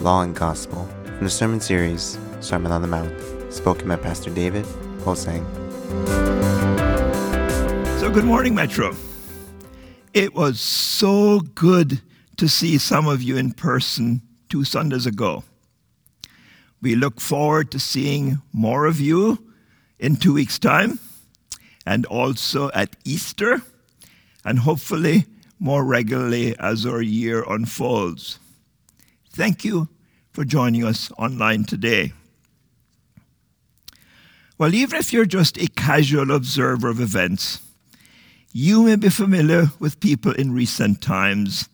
Law and Gospel from the sermon series Sermon on the Mount, spoken by Pastor David Ho Sang. So, good morning, Metro. It was so good to see some of you in person two Sundays ago. We look forward to seeing more of you in two weeks' time and also at Easter and hopefully more regularly as our year unfolds. Thank you for joining us online today. Well, even if you're just a casual observer of events, you may be familiar with people in recent times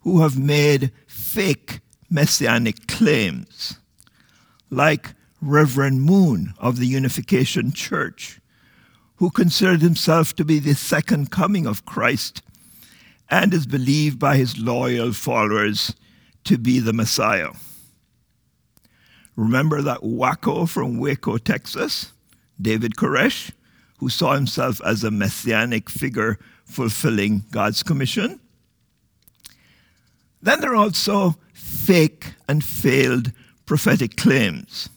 who have made fake messianic claims, like Reverend Moon of the Unification Church, who considered himself to be the second coming of Christ and is believed by his loyal followers to be the Messiah. Remember that wacko from Waco, Texas, David Koresh, who saw himself as a messianic figure fulfilling God's commission? Then there are also fake and failed prophetic claims,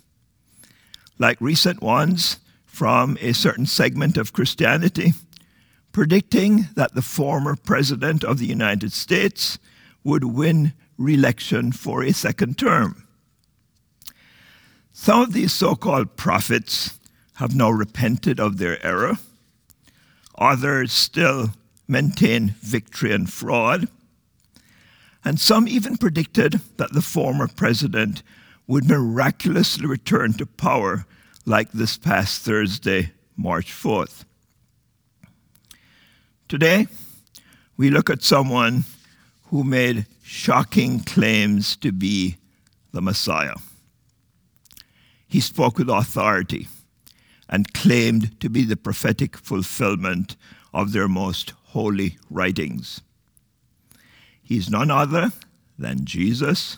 like recent ones from a certain segment of Christianity predicting that the former president of the United States would win re-election for a second term. Some of these so-called prophets have now repented of their error. Others still maintain victory and fraud. And some even predicted that the former president would miraculously return to power like this past Thursday, March 4th. Today, we look at someone who made shocking claims to be the Messiah. He spoke with authority and claimed to be the prophetic fulfillment of their most holy writings. He's none other than Jesus,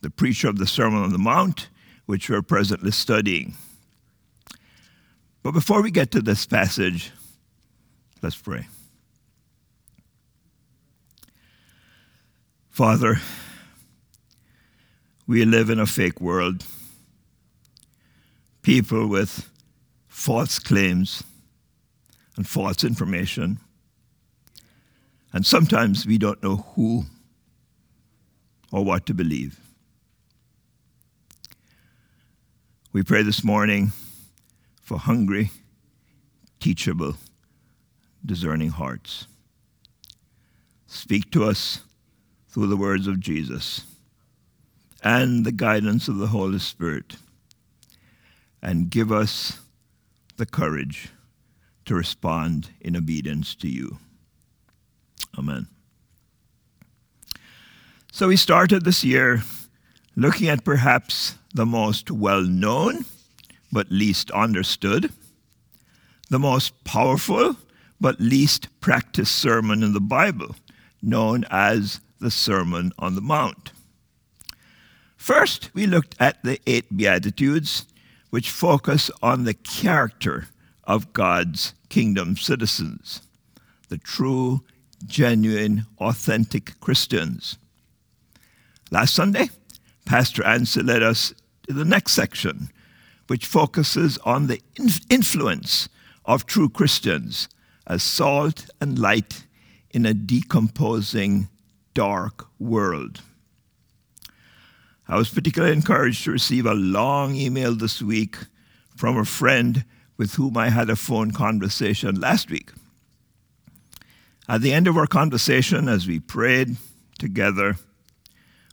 the preacher of the Sermon on the Mount, which we're presently studying. But before we get to this passage, let's pray. Father, we live in a fake world. People with false claims and false information. And sometimes we don't know who or what to believe. We pray this morning for hungry, teachable, discerning hearts. Speak to us through the words of Jesus and the guidance of the Holy Spirit, and give us the courage to respond in obedience to you. Amen. So we started this year looking at perhaps the most well known but least understood, the most powerful but least practiced sermon in the Bible, known as the Sermon on the Mount. First, we looked at the eight Beatitudes, which focus on the character of God's kingdom citizens, the true, genuine, authentic Christians. Last Sunday, Pastor Ansel led us to the next section, which focuses on the influence of true Christians as salt and light in a decomposing dark world. I was particularly encouraged to receive a long email this week from a friend with whom I had a phone conversation last week. At the end of our conversation, as we prayed together,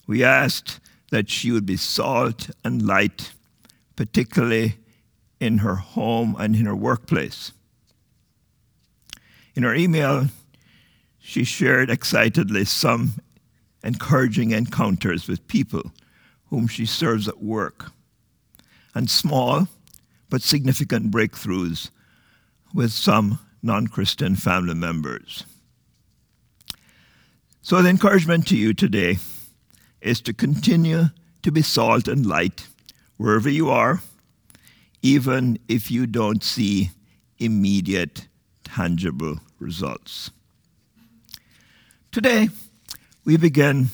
we asked that she would be salt and light, particularly in her home and in her workplace. In her email, she shared excitedly some encouraging encounters with people whom she serves at work, and small but significant breakthroughs with some non Christian family members. So, the encouragement to you today is to continue to be salt and light wherever you are, even if you don't see immediate, tangible results. Today, we begin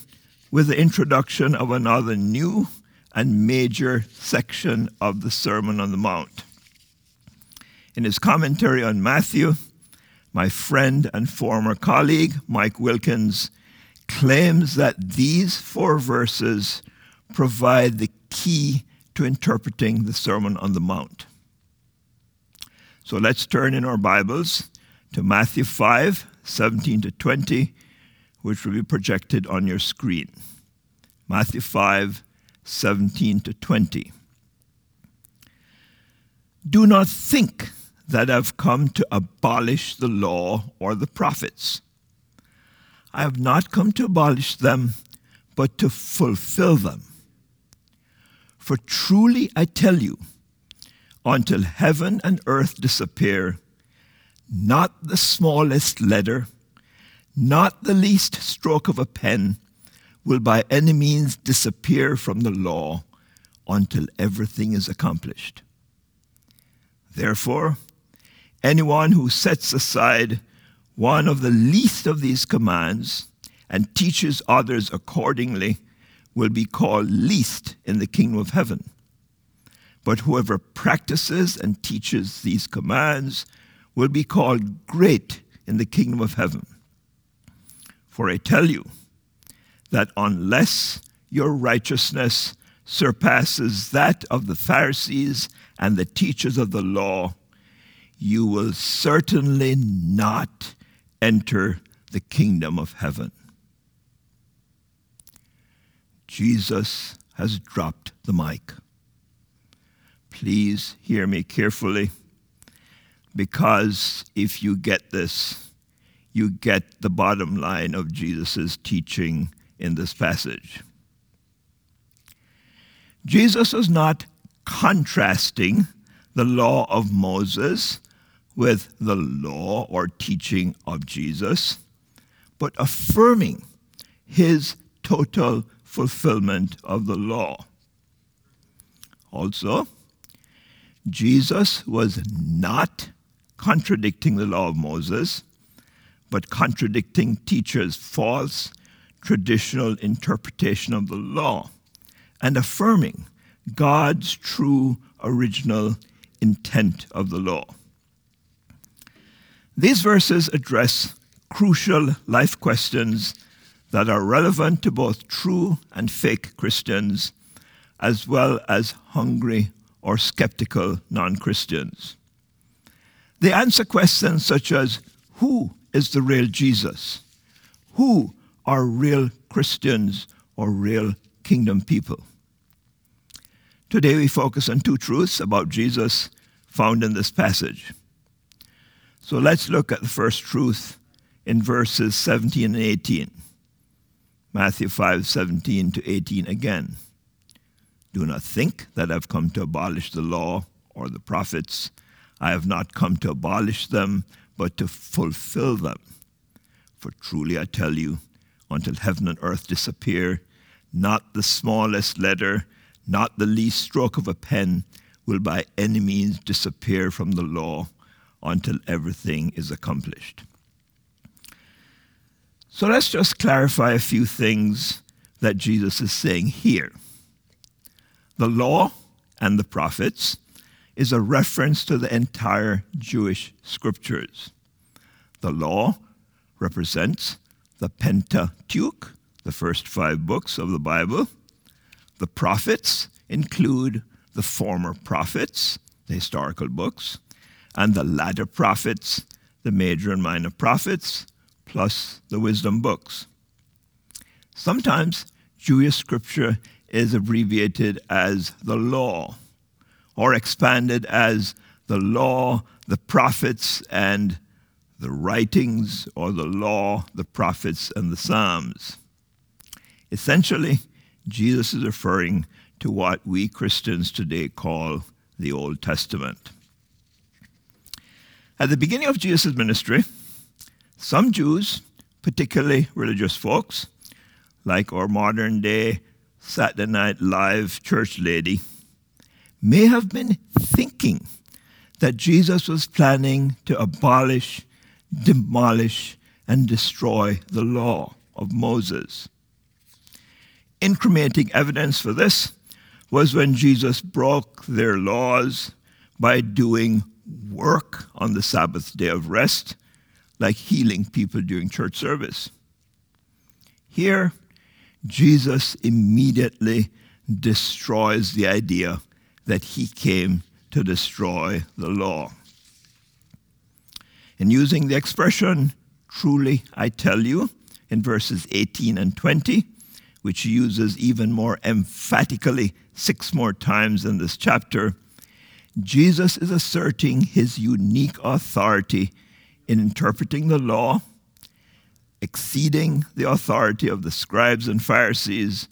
with the introduction of another new and major section of the Sermon on the Mount. In his commentary on Matthew, my friend and former colleague, Mike Wilkins, claims that these four verses provide the key to interpreting the Sermon on the Mount. So let's turn in our Bibles to Matthew 5 17 to 20, which will be projected on your screen. Matthew 5 17 to 20. Do not think that I've come to abolish the law or the prophets. I have not come to abolish them, but to fulfill them. For truly I tell you, until heaven and earth disappear, not the smallest letter, not the least stroke of a pen will by any means disappear from the law until everything is accomplished. Therefore, anyone who sets aside one of the least of these commands and teaches others accordingly will be called least in the kingdom of heaven. But whoever practices and teaches these commands will be called great in the kingdom of heaven. For I tell you that unless your righteousness surpasses that of the Pharisees and the teachers of the law, you will certainly not enter the kingdom of heaven. Jesus has dropped the mic. Please hear me carefully because if you get this, you get the bottom line of Jesus' teaching in this passage. Jesus is not contrasting the law of Moses with the law or teaching of Jesus, but affirming his total fulfillment of the law. Also, Jesus was not contradicting the law of Moses, but contradicting teachers' false traditional interpretation of the law and affirming God's true original intent of the law. These verses address crucial life questions that are relevant to both true and fake Christians, as well as hungry or skeptical non Christians. They answer questions such as Who is the real Jesus? Who are real Christians or real kingdom people? Today we focus on two truths about Jesus found in this passage. So let's look at the first truth in verses 17 and 18. Matthew 5 17 to 18 again. Do not think that I've come to abolish the law or the prophets. I have not come to abolish them, but to fulfill them. For truly I tell you, until heaven and earth disappear, not the smallest letter, not the least stroke of a pen will by any means disappear from the law until everything is accomplished. So let's just clarify a few things that Jesus is saying here. The law and the prophets is a reference to the entire Jewish scriptures. The law represents the Pentateuch, the first five books of the Bible. The prophets include the former prophets, the historical books, and the latter prophets, the major and minor prophets, plus the wisdom books. Sometimes Jewish scripture is abbreviated as the law or expanded as the law, the prophets, and the writings, or the law, the prophets, and the Psalms. Essentially, Jesus is referring to what we Christians today call the Old Testament. At the beginning of Jesus' ministry, some Jews, particularly religious folks, like our modern day Saturday Night Live church lady, may have been thinking that Jesus was planning to abolish, demolish, and destroy the law of Moses. incriminating evidence for this was when Jesus broke their laws by doing work on the Sabbath day of rest, like healing people during church service. Here, Jesus immediately destroys the idea that he came to destroy the law. In using the expression, truly I tell you, in verses 18 and 20, which he uses even more emphatically six more times in this chapter, Jesus is asserting his unique authority in interpreting the law, exceeding the authority of the scribes and Pharisees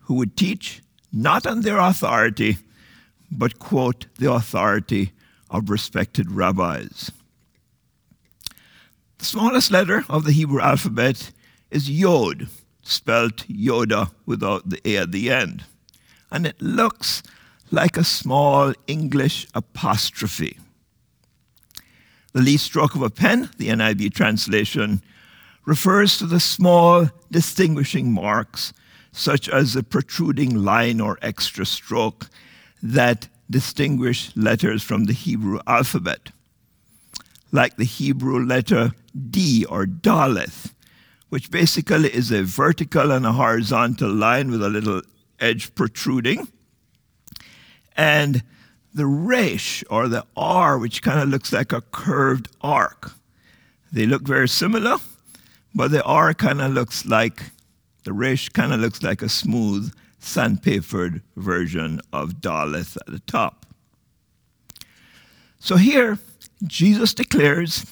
who would teach not on their authority, but quote the authority of respected rabbis. The smallest letter of the Hebrew alphabet is Yod, spelled Yoda without the A at the end. And it looks like a small English apostrophe. The least stroke of a pen, the NIV translation, refers to the small distinguishing marks, such as a protruding line or extra stroke, that distinguish letters from the Hebrew alphabet. Like the Hebrew letter D or Daleth, which basically is a vertical and a horizontal line with a little edge protruding. And the resh or the R, which kind of looks like a curved arc. They look very similar, but the R kind of looks like, the resh kind of looks like a smooth, sandpapered version of Daleth at the top. So here, Jesus declares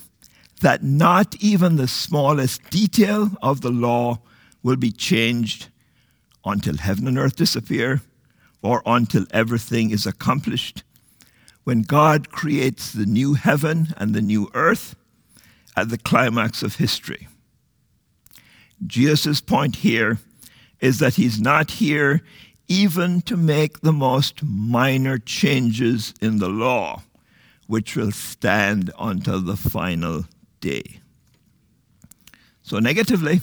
that not even the smallest detail of the law will be changed until heaven and earth disappear or until everything is accomplished. When God creates the new heaven and the new earth at the climax of history. Jesus' point here is that he's not here even to make the most minor changes in the law, which will stand until the final day. So, negatively,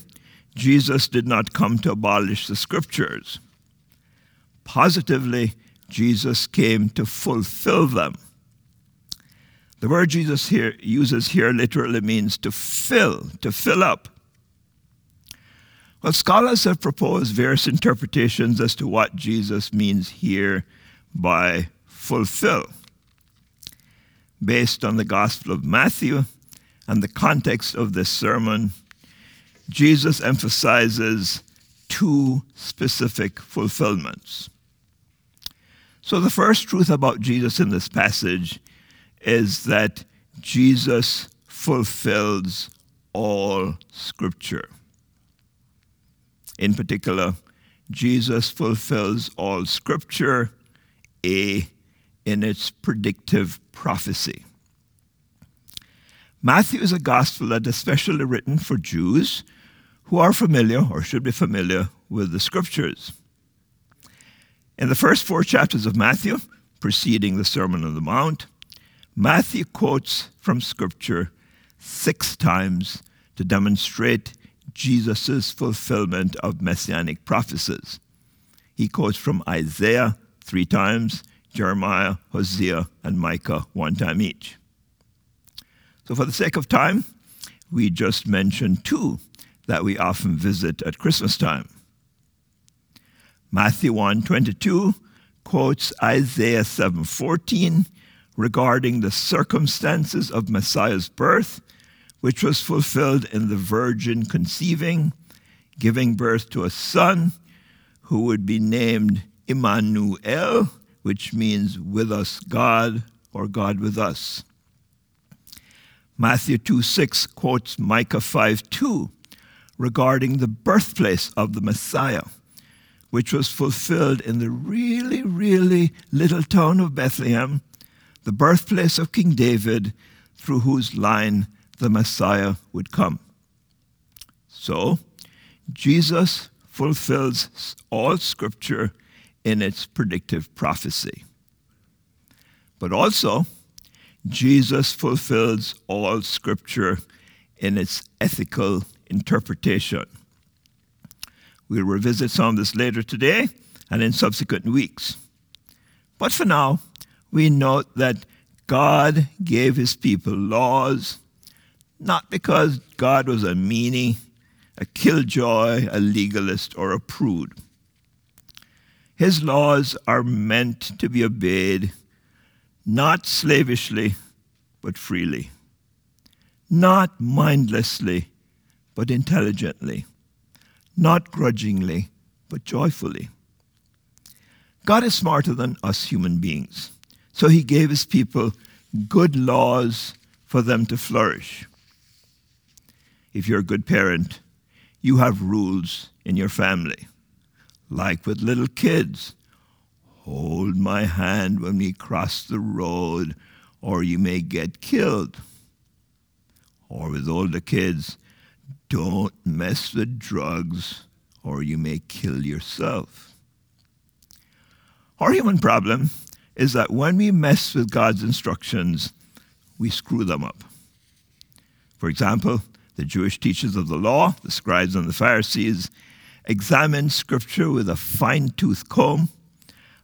Jesus did not come to abolish the scriptures. Positively, Jesus came to fulfill them. The word Jesus here uses here literally means to fill, to fill up. Well, scholars have proposed various interpretations as to what Jesus means here by fulfill. Based on the Gospel of Matthew and the context of this sermon, Jesus emphasizes two specific fulfillments. So, the first truth about Jesus in this passage is that Jesus fulfills all Scripture. In particular, Jesus fulfills all Scripture, A, in its predictive prophecy. Matthew is a gospel that is specially written for Jews who are familiar or should be familiar with the scriptures. In the first four chapters of Matthew, preceding the Sermon on the Mount, Matthew quotes from scripture six times to demonstrate Jesus' fulfillment of messianic prophecies. He quotes from Isaiah three times, Jeremiah, Hosea, and Micah one time each. So, for the sake of time, we just mention two that we often visit at Christmas time. Matthew 1:22 quotes Isaiah 7:14 regarding the circumstances of Messiah's birth, which was fulfilled in the virgin conceiving, giving birth to a son who would be named Immanuel, which means with us God or God with us. Matthew 2 6 quotes Micah 5 2 regarding the birthplace of the Messiah, which was fulfilled in the really, really little town of Bethlehem, the birthplace of King David, through whose line the Messiah would come. So, Jesus fulfills all scripture in its predictive prophecy. But also, Jesus fulfills all scripture in its ethical interpretation. We'll revisit some of this later today and in subsequent weeks. But for now, we note that God gave his people laws, not because God was a meanie, a killjoy, a legalist, or a prude. His laws are meant to be obeyed, not slavishly, but freely, not mindlessly, but intelligently, not grudgingly, but joyfully. God is smarter than us human beings, so he gave his people good laws for them to flourish. If you're a good parent, you have rules in your family, like with little kids. Hold my hand when we cross the road, or you may get killed. Or with older kids, don't mess with drugs, or you may kill yourself. Our human problem is that when we mess with God's instructions, we screw them up. For example, the Jewish teachers of the law, the scribes and the Pharisees, examined Scripture with a fine tooth comb,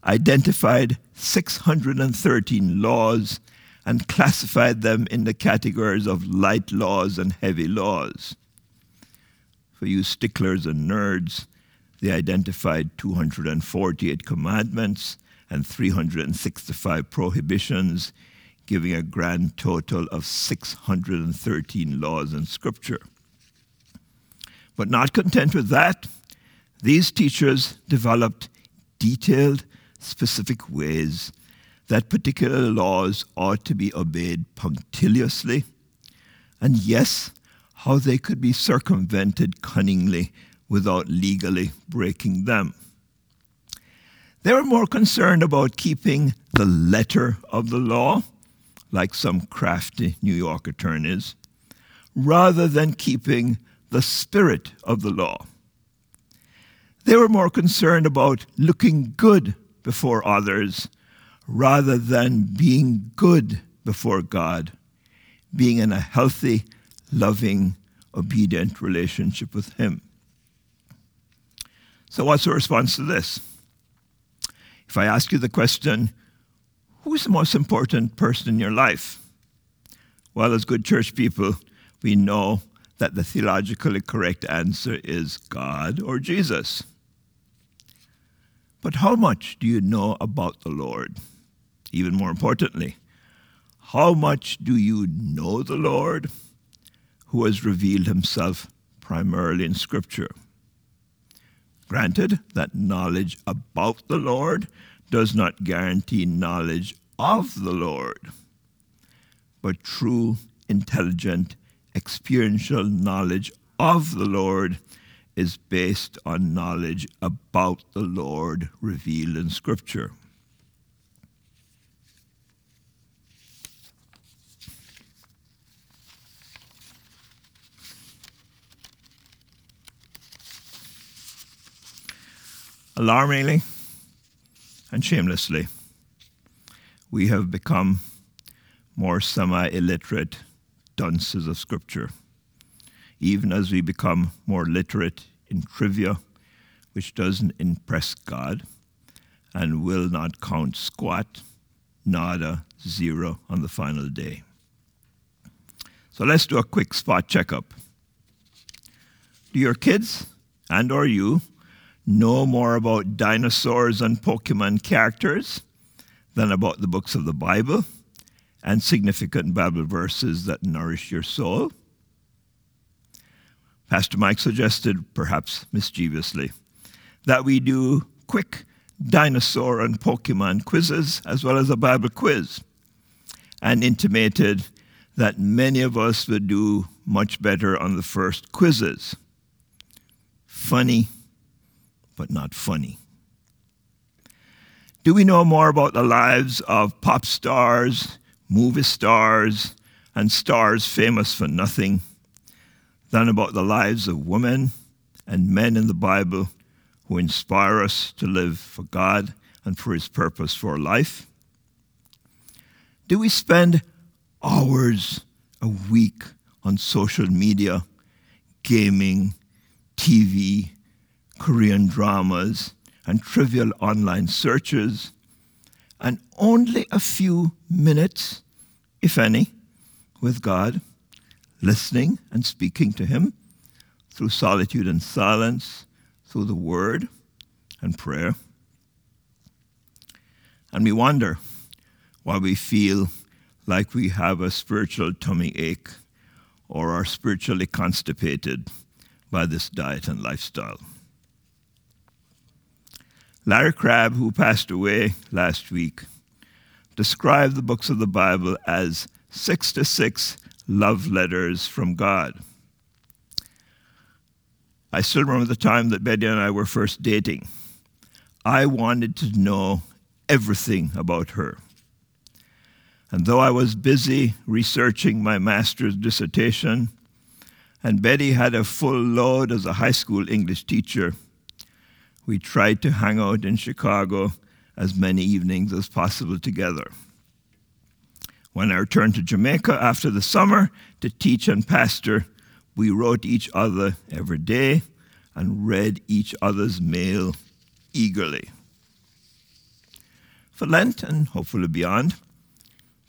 identified 613 laws, and classified them in the categories of light laws and heavy laws. For you sticklers and nerds, they identified 248 commandments and 365 prohibitions, giving a grand total of 613 laws in Scripture. But not content with that, these teachers developed detailed, specific ways that particular laws ought to be obeyed punctiliously, and yes, how they could be circumvented cunningly without legally breaking them. They were more concerned about keeping the letter of the law, like some crafty New York attorneys, rather than keeping the spirit of the law. They were more concerned about looking good before others rather than being good before God, being in a healthy, loving, obedient relationship with Him. So, what's the response to this? If I ask you the question, who's the most important person in your life? Well, as good church people, we know that the theologically correct answer is God or Jesus. But how much do you know about the Lord? Even more importantly, how much do you know the Lord who has revealed himself primarily in Scripture? Granted that knowledge about the Lord does not guarantee knowledge of the Lord, but true, intelligent, experiential knowledge of the Lord is based on knowledge about the Lord revealed in Scripture. Alarmingly and shamelessly, we have become more semi illiterate dunces of Scripture, even as we become more literate in trivia, which doesn't impress God and will not count squat, nada, zero on the final day. So let's do a quick spot checkup. Do your kids and or you know more about dinosaurs and Pokemon characters than about the books of the Bible and significant Bible verses that nourish your soul? Pastor Mike suggested, perhaps mischievously, that we do quick dinosaur and Pokemon quizzes as well as a Bible quiz, and intimated that many of us would do much better on the first quizzes. Funny but not funny. Do we know more about the lives of pop stars, movie stars, and stars famous for nothing than about the lives of women and men in the Bible who inspire us to live for God and for His purpose for life? Do we spend hours a week on social media, gaming, TV, Korean dramas, and trivial online searches, and only a few minutes, if any, with God, listening and speaking to Him through solitude and silence, through the Word and prayer. And we wonder why we feel like we have a spiritual tummy ache or are spiritually constipated by this diet and lifestyle. Larry Crabb, who passed away last week, described the books of the Bible as 66 love letters from God. I still remember the time that Betty and I were first dating. I wanted to know everything about her. And though I was busy researching my master's dissertation, and Betty had a full load as a high school English teacher, we tried to hang out in Chicago as many evenings as possible together. When I returned to Jamaica after the summer to teach and pastor, we wrote each other every day and read each other's mail eagerly. For Lent and hopefully beyond,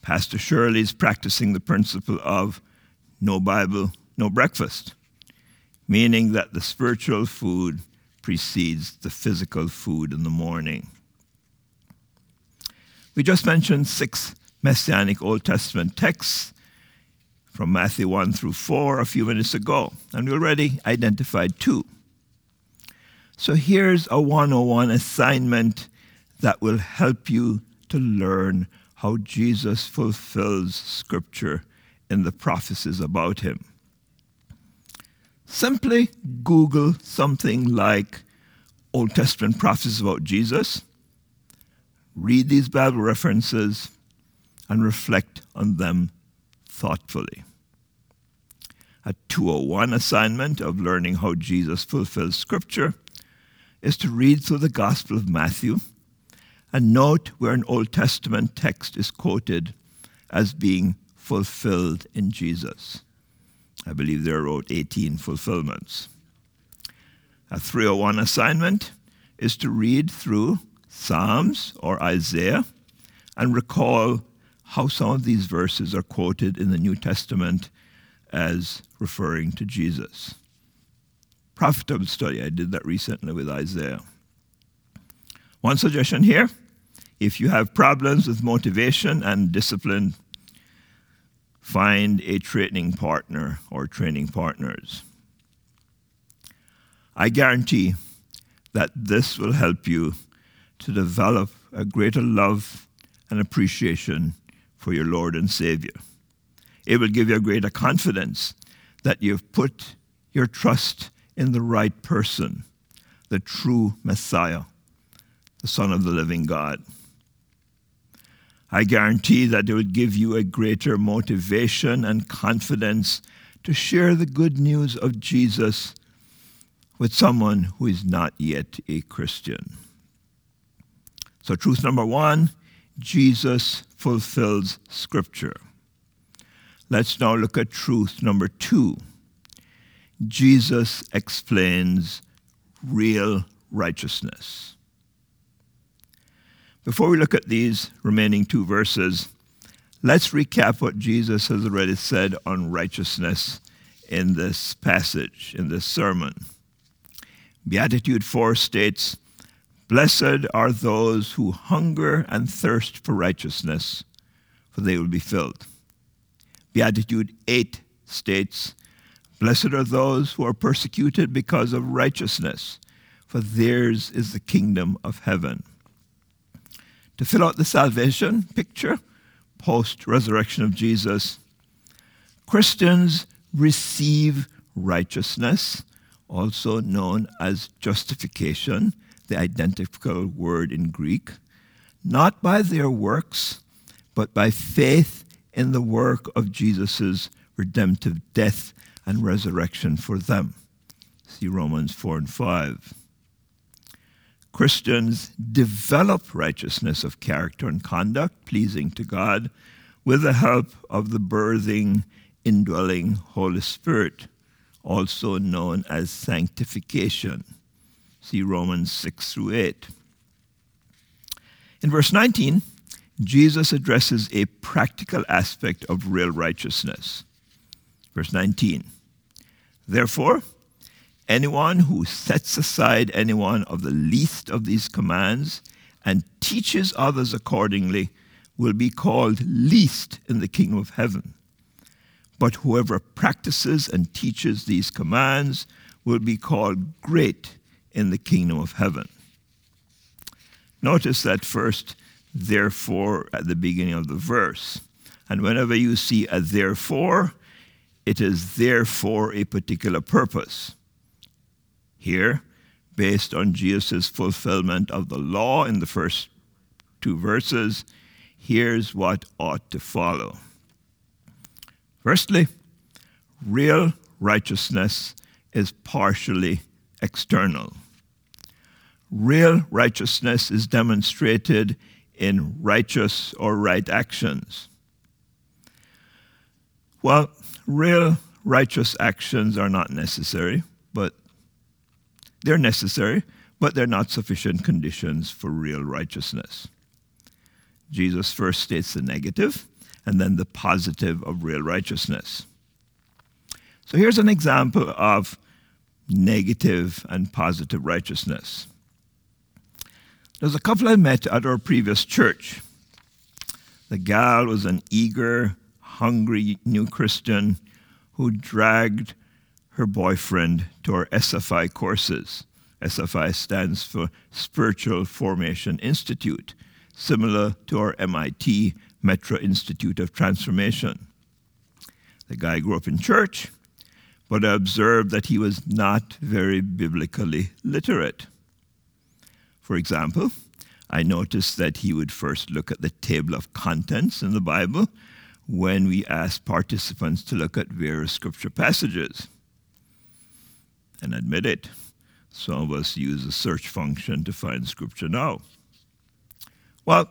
Pastor Shirley is practicing the principle of no Bible, no breakfast, meaning that the spiritual food precedes the physical food in the morning. We just mentioned six messianic Old Testament texts from Matthew 1 through 4 a few minutes ago, and we already identified two. So here's a 101 assignment that will help you to learn how Jesus fulfills Scripture in the prophecies about him. Simply Google something like Old Testament prophecies about Jesus, read these Bible references, and reflect on them thoughtfully. A 201 assignment of learning how Jesus fulfills Scripture is to read through the Gospel of Matthew and note where an Old Testament text is quoted as being fulfilled in Jesus. I believe there are 18 fulfillments. A 301 assignment is to read through Psalms or Isaiah and recall how some of these verses are quoted in the New Testament as referring to Jesus. Profitable study. I did that recently with Isaiah. One suggestion here if you have problems with motivation and discipline, find a training partner or training partners. I guarantee that this will help you to develop a greater love and appreciation for your Lord and Savior. It will give you a greater confidence that you've put your trust in the right person, the true Messiah, the Son of the living God. I guarantee that it will give you a greater motivation and confidence to share the good news of Jesus with someone who is not yet a Christian. So, truth number one Jesus fulfills Scripture. Let's now look at truth number two Jesus explains real righteousness. Before we look at these remaining two verses, let's recap what Jesus has already said on righteousness in this passage, in this sermon. Beatitude 4 states, Blessed are those who hunger and thirst for righteousness, for they will be filled. Beatitude 8 states, Blessed are those who are persecuted because of righteousness, for theirs is the kingdom of heaven to fill out the salvation picture post resurrection of Jesus. Christians receive righteousness, also known as justification, the identical word in Greek, not by their works, but by faith in the work of Jesus' redemptive death and resurrection for them. See Romans 4 and 5. Christians develop righteousness of character and conduct pleasing to God with the help of the birthing, indwelling Holy Spirit, also known as sanctification. See Romans 6 through 8. In verse 19, Jesus addresses a practical aspect of real righteousness. Verse 19 Therefore, anyone who sets aside any one of the least of these commands and teaches others accordingly will be called least in the kingdom of heaven. But whoever practices and teaches these commands will be called great in the kingdom of heaven. Notice that first, therefore, at the beginning of the verse. And whenever you see a therefore, it is there for a particular purpose. Here, based on Jesus' fulfillment of the law in the first two verses, here's what ought to follow. Firstly, real righteousness is partially external. Real righteousness is demonstrated in righteous or right actions. Well, real righteous actions are not necessary, but they're necessary, but they're not sufficient conditions for real righteousness. Jesus first states the negative and then the positive of real righteousness. So here's an example of negative and positive righteousness. There's a couple I met at our previous church. The gal was an eager, hungry new Christian who dragged her boyfriend to our SFI courses. SFI stands for Spiritual Formation Institute, similar to our MIT Metro Institute of Transformation. The guy grew up in church, but I observed that he was not very biblically literate. For example, I noticed that he would first look at the table of contents in the Bible when we asked participants to look at various scripture passages. And admit it, some of us use the search function to find scripture now. Well,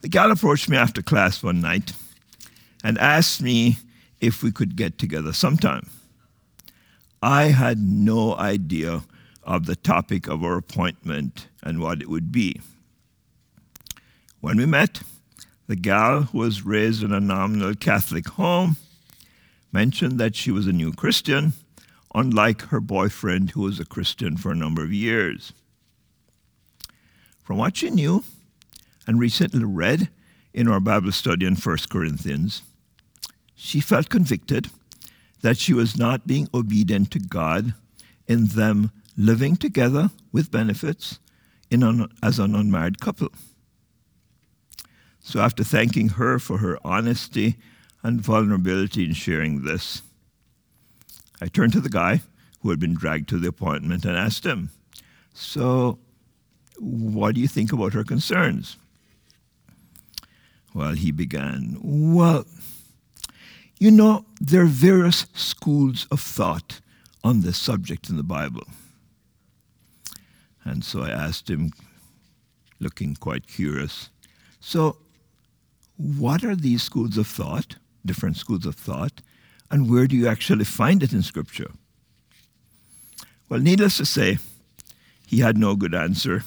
the gal approached me after class one night and asked me if we could get together sometime. I had no idea of the topic of our appointment and what it would be. When we met, the gal, who was raised in a nominal Catholic home, mentioned that she was a new Christian, unlike her boyfriend, who was a Christian for a number of years. From what she knew and recently read in our Bible study in 1 Corinthians, she felt convicted that she was not being obedient to God in them living together with benefits an, as an unmarried couple. So, after thanking her for her honesty and vulnerability in sharing this, I turned to the guy who had been dragged to the appointment and asked him, So, what do you think about her concerns? Well, he began, Well, you know, there are various schools of thought on this subject in the Bible. And so I asked him, looking quite curious, So, what are these schools of thought, different schools of thought, and where do you actually find it in Scripture? Well, needless to say, he had no good answer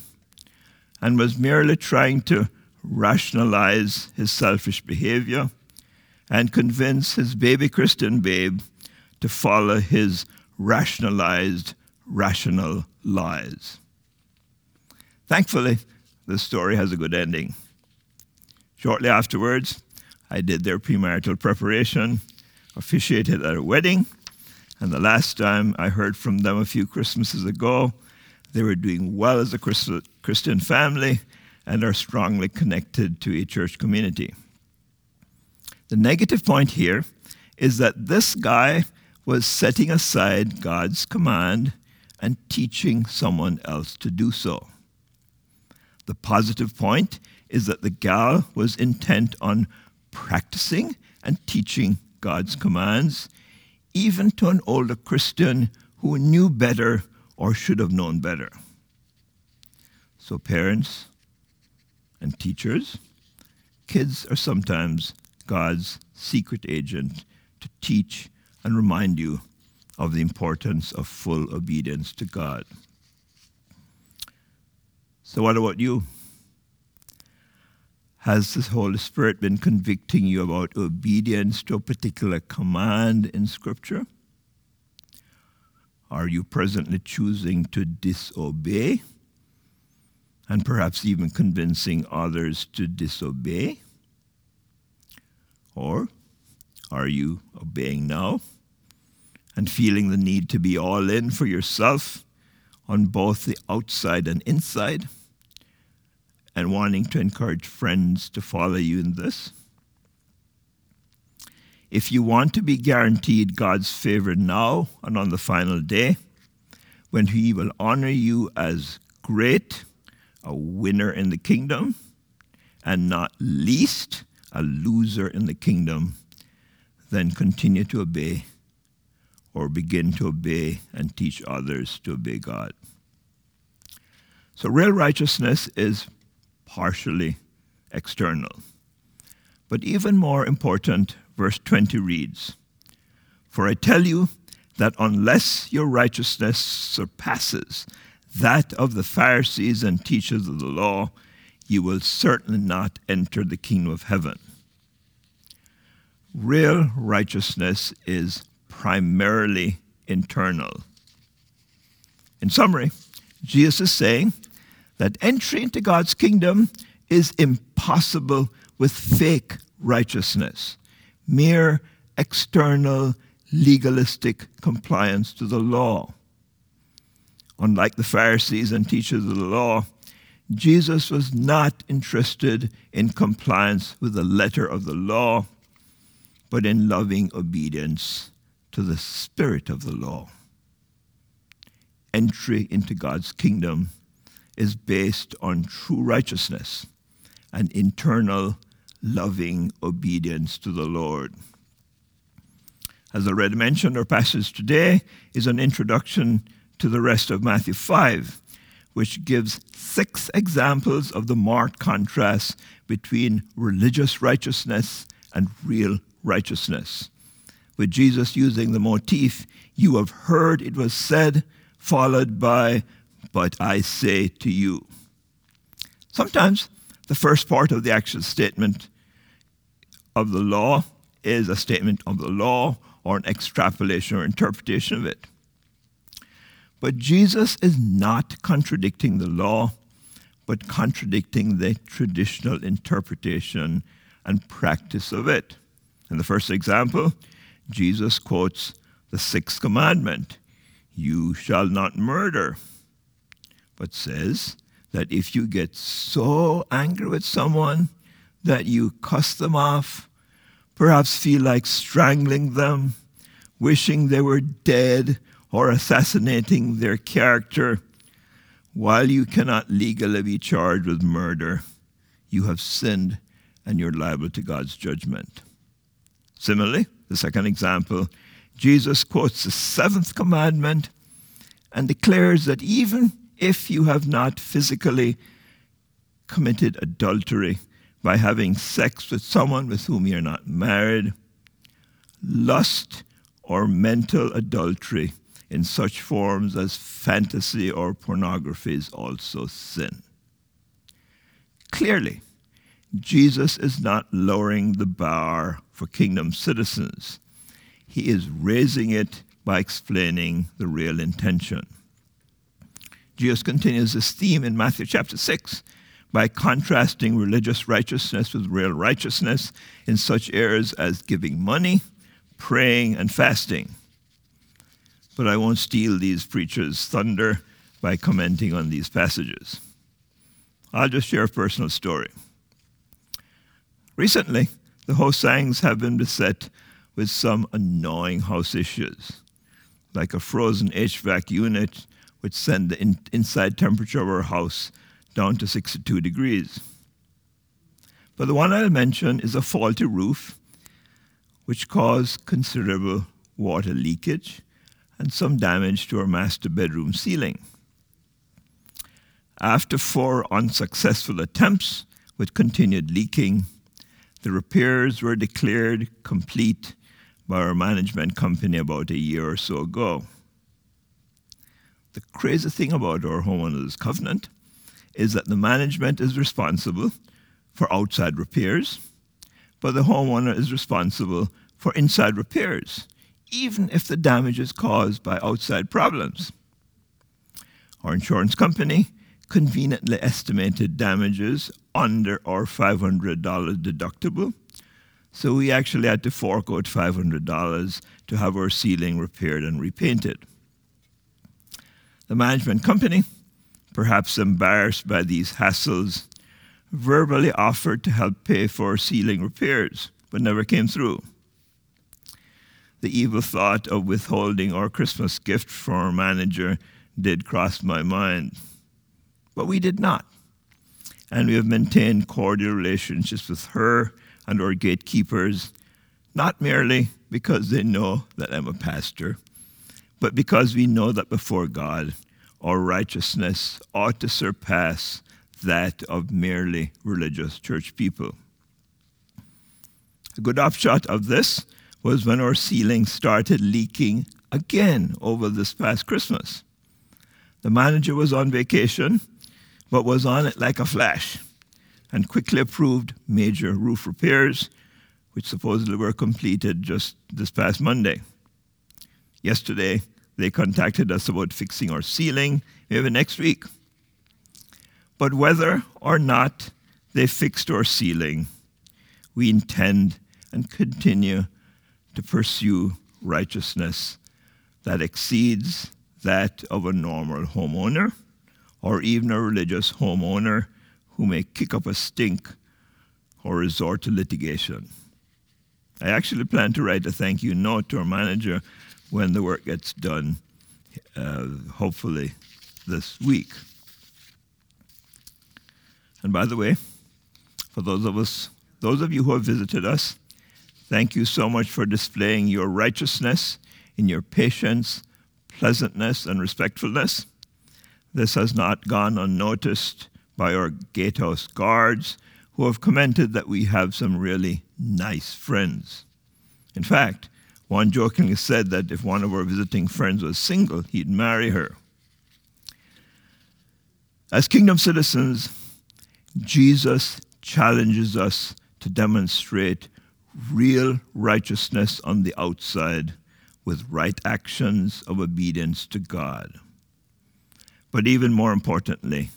and was merely trying to rationalize his selfish behavior and convince his baby Christian babe to follow his rationalized, rational lies. Thankfully, the story has a good ending. Shortly afterwards, I did their premarital preparation, officiated at a wedding, and the last time I heard from them a few Christmases ago, they were doing well as a Christian family and are strongly connected to a church community. The negative point here is that this guy was setting aside God's command and teaching someone else to do so. The positive point is that the gal was intent on practicing and teaching God's commands, even to an older Christian who knew better or should have known better. So, parents and teachers, kids are sometimes God's secret agent to teach and remind you of the importance of full obedience to God. So, what about you? Has the Holy Spirit been convicting you about obedience to a particular command in Scripture? Are you presently choosing to disobey? And perhaps even convincing others to disobey? Or are you obeying now and feeling the need to be all in for yourself on both the outside and inside and wanting to encourage friends to follow you in this? If you want to be guaranteed God's favor now and on the final day, when He will honor you as great, a winner in the kingdom, and not least, a loser in the kingdom, then continue to obey or begin to obey and teach others to obey God. So, real righteousness is partially external. But even more important, verse 20 reads For I tell you that unless your righteousness surpasses that of the Pharisees and teachers of the law, you will certainly not enter the kingdom of heaven. Real righteousness is primarily internal. In summary, Jesus is saying that entry into God's kingdom is impossible with fake righteousness, mere external legalistic compliance to the law. Unlike the Pharisees and teachers of the law, Jesus was not interested in compliance with the letter of the law, but in loving obedience to the spirit of the law. Entry into God's kingdom is based on true righteousness and internal loving obedience to the Lord. As I already mentioned, our passage today is an introduction to the rest of Matthew 5, which gives six examples of the marked contrast between religious righteousness and real righteousness. With Jesus using the motif, You have heard it was said, followed by, But I say to you. Sometimes the first part of the actual statement of the law is a statement of the law or an extrapolation or interpretation of it. But Jesus is not contradicting the law, but contradicting the traditional interpretation and practice of it. In the first example, Jesus quotes the sixth commandment You shall not murder, but says that if you get so angry with someone that you cuss them off, perhaps feel like strangling them, wishing they were dead, or assassinating their character, while you cannot legally be charged with murder, you have sinned and you're liable to God's judgment. Similarly, the second example, Jesus quotes the seventh commandment and declares that even if you have not physically committed adultery, by having sex with someone with whom you're not married. Lust or mental adultery in such forms as fantasy or pornography is also sin. Clearly, Jesus is not lowering the bar for kingdom citizens. He is raising it by explaining the real intention. Jesus continues this theme in Matthew chapter 6 by contrasting religious righteousness with real righteousness in such areas as giving money, praying, and fasting. But I won't steal these preachers' thunder by commenting on these passages. I'll just share a personal story. Recently, the Ho Sangs have been beset with some annoying house issues, like a frozen HVAC unit which sent the in- inside temperature of our house down to 62 degrees. But the one I'll mention is a faulty roof, which caused considerable water leakage and some damage to our master bedroom ceiling. After four unsuccessful attempts with continued leaking, the repairs were declared complete by our management company about a year or so ago. The crazy thing about our homeowners covenant is that the management is responsible for outside repairs, but the homeowner is responsible for inside repairs, even if the damage is caused by outside problems. Our insurance company conveniently estimated damages under our $500 deductible, so we actually had to fork out $500 to have our ceiling repaired and repainted. The management company, perhaps embarrassed by these hassles, verbally offered to help pay for ceiling repairs, but never came through. The evil thought of withholding our Christmas gift from our manager did cross my mind, but we did not. And we have maintained cordial relationships with her and our gatekeepers, not merely because they know that I'm a pastor, but because we know that before God, our righteousness ought to surpass that of merely religious church people. A good upshot of this was when our ceiling started leaking again over this past Christmas. The manager was on vacation, but was on it like a flash and quickly approved major roof repairs, which supposedly were completed just this past Monday. Yesterday, they contacted us about fixing our ceiling, maybe next week. But whether or not they fixed our ceiling, we intend and continue to pursue righteousness that exceeds that of a normal homeowner or even a religious homeowner who may kick up a stink or resort to litigation. I actually plan to write a thank you note to our manager when the work gets done, uh, hopefully this week. And by the way, for those of us, those of you who have visited us, Thank you so much for displaying your righteousness in your patience, pleasantness, and respectfulness. This has not gone unnoticed by our gatehouse guards, who have commented that we have some really nice friends. In fact, one jokingly said that if one of our visiting friends was single, he'd marry her. As kingdom citizens, Jesus challenges us to demonstrate real righteousness on the outside with right actions of obedience to God. But even more importantly,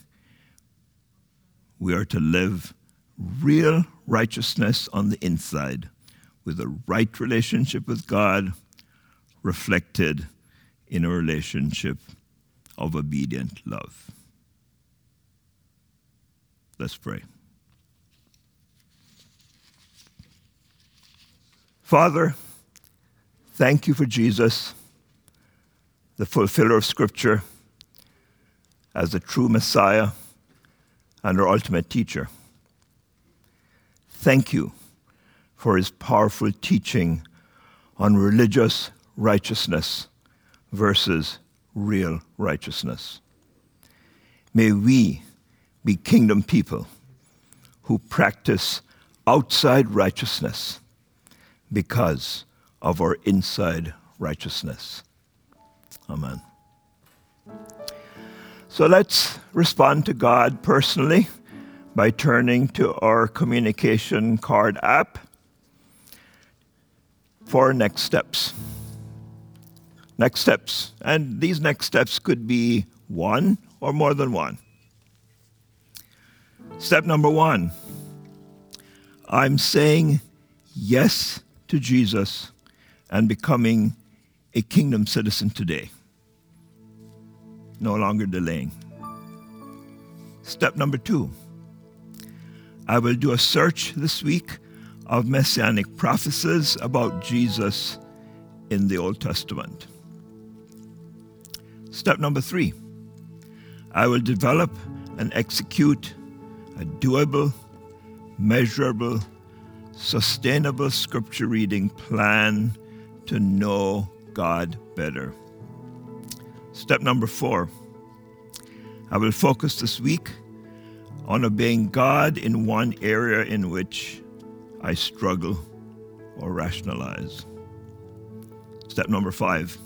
we are to live real righteousness on the inside with a right relationship with God reflected in a relationship of obedient love. Let's pray. Father, thank you for Jesus, the fulfiller of Scripture, as the true Messiah and our ultimate teacher. Thank you for his powerful teaching on religious righteousness versus real righteousness. May we be kingdom people who practice outside righteousness because of our inside righteousness. Amen. So let's respond to God personally by turning to our communication card app for next steps. Next steps. And these next steps could be one or more than one. Step number one I'm saying yes to Jesus and becoming a kingdom citizen today. No longer delaying. Step number two I will do a search this week of messianic prophecies about Jesus in the Old Testament. Step number three I will develop and execute a doable, measurable, sustainable scripture reading plan to know God better. Step number four I will focus this week on obeying God in one area in which I struggle or rationalize. Step number five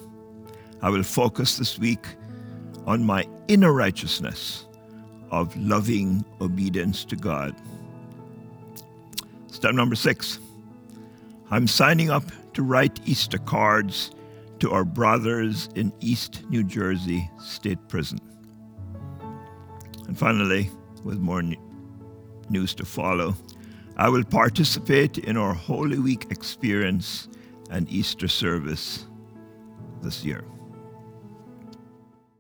I will focus this week on my inner righteousness of loving obedience to God. Step number six I'm signing up to write Easter cards to our brothers in East New Jersey State Prison. And finally, with more news to follow, I will participate in our Holy Week experience and Easter service this year.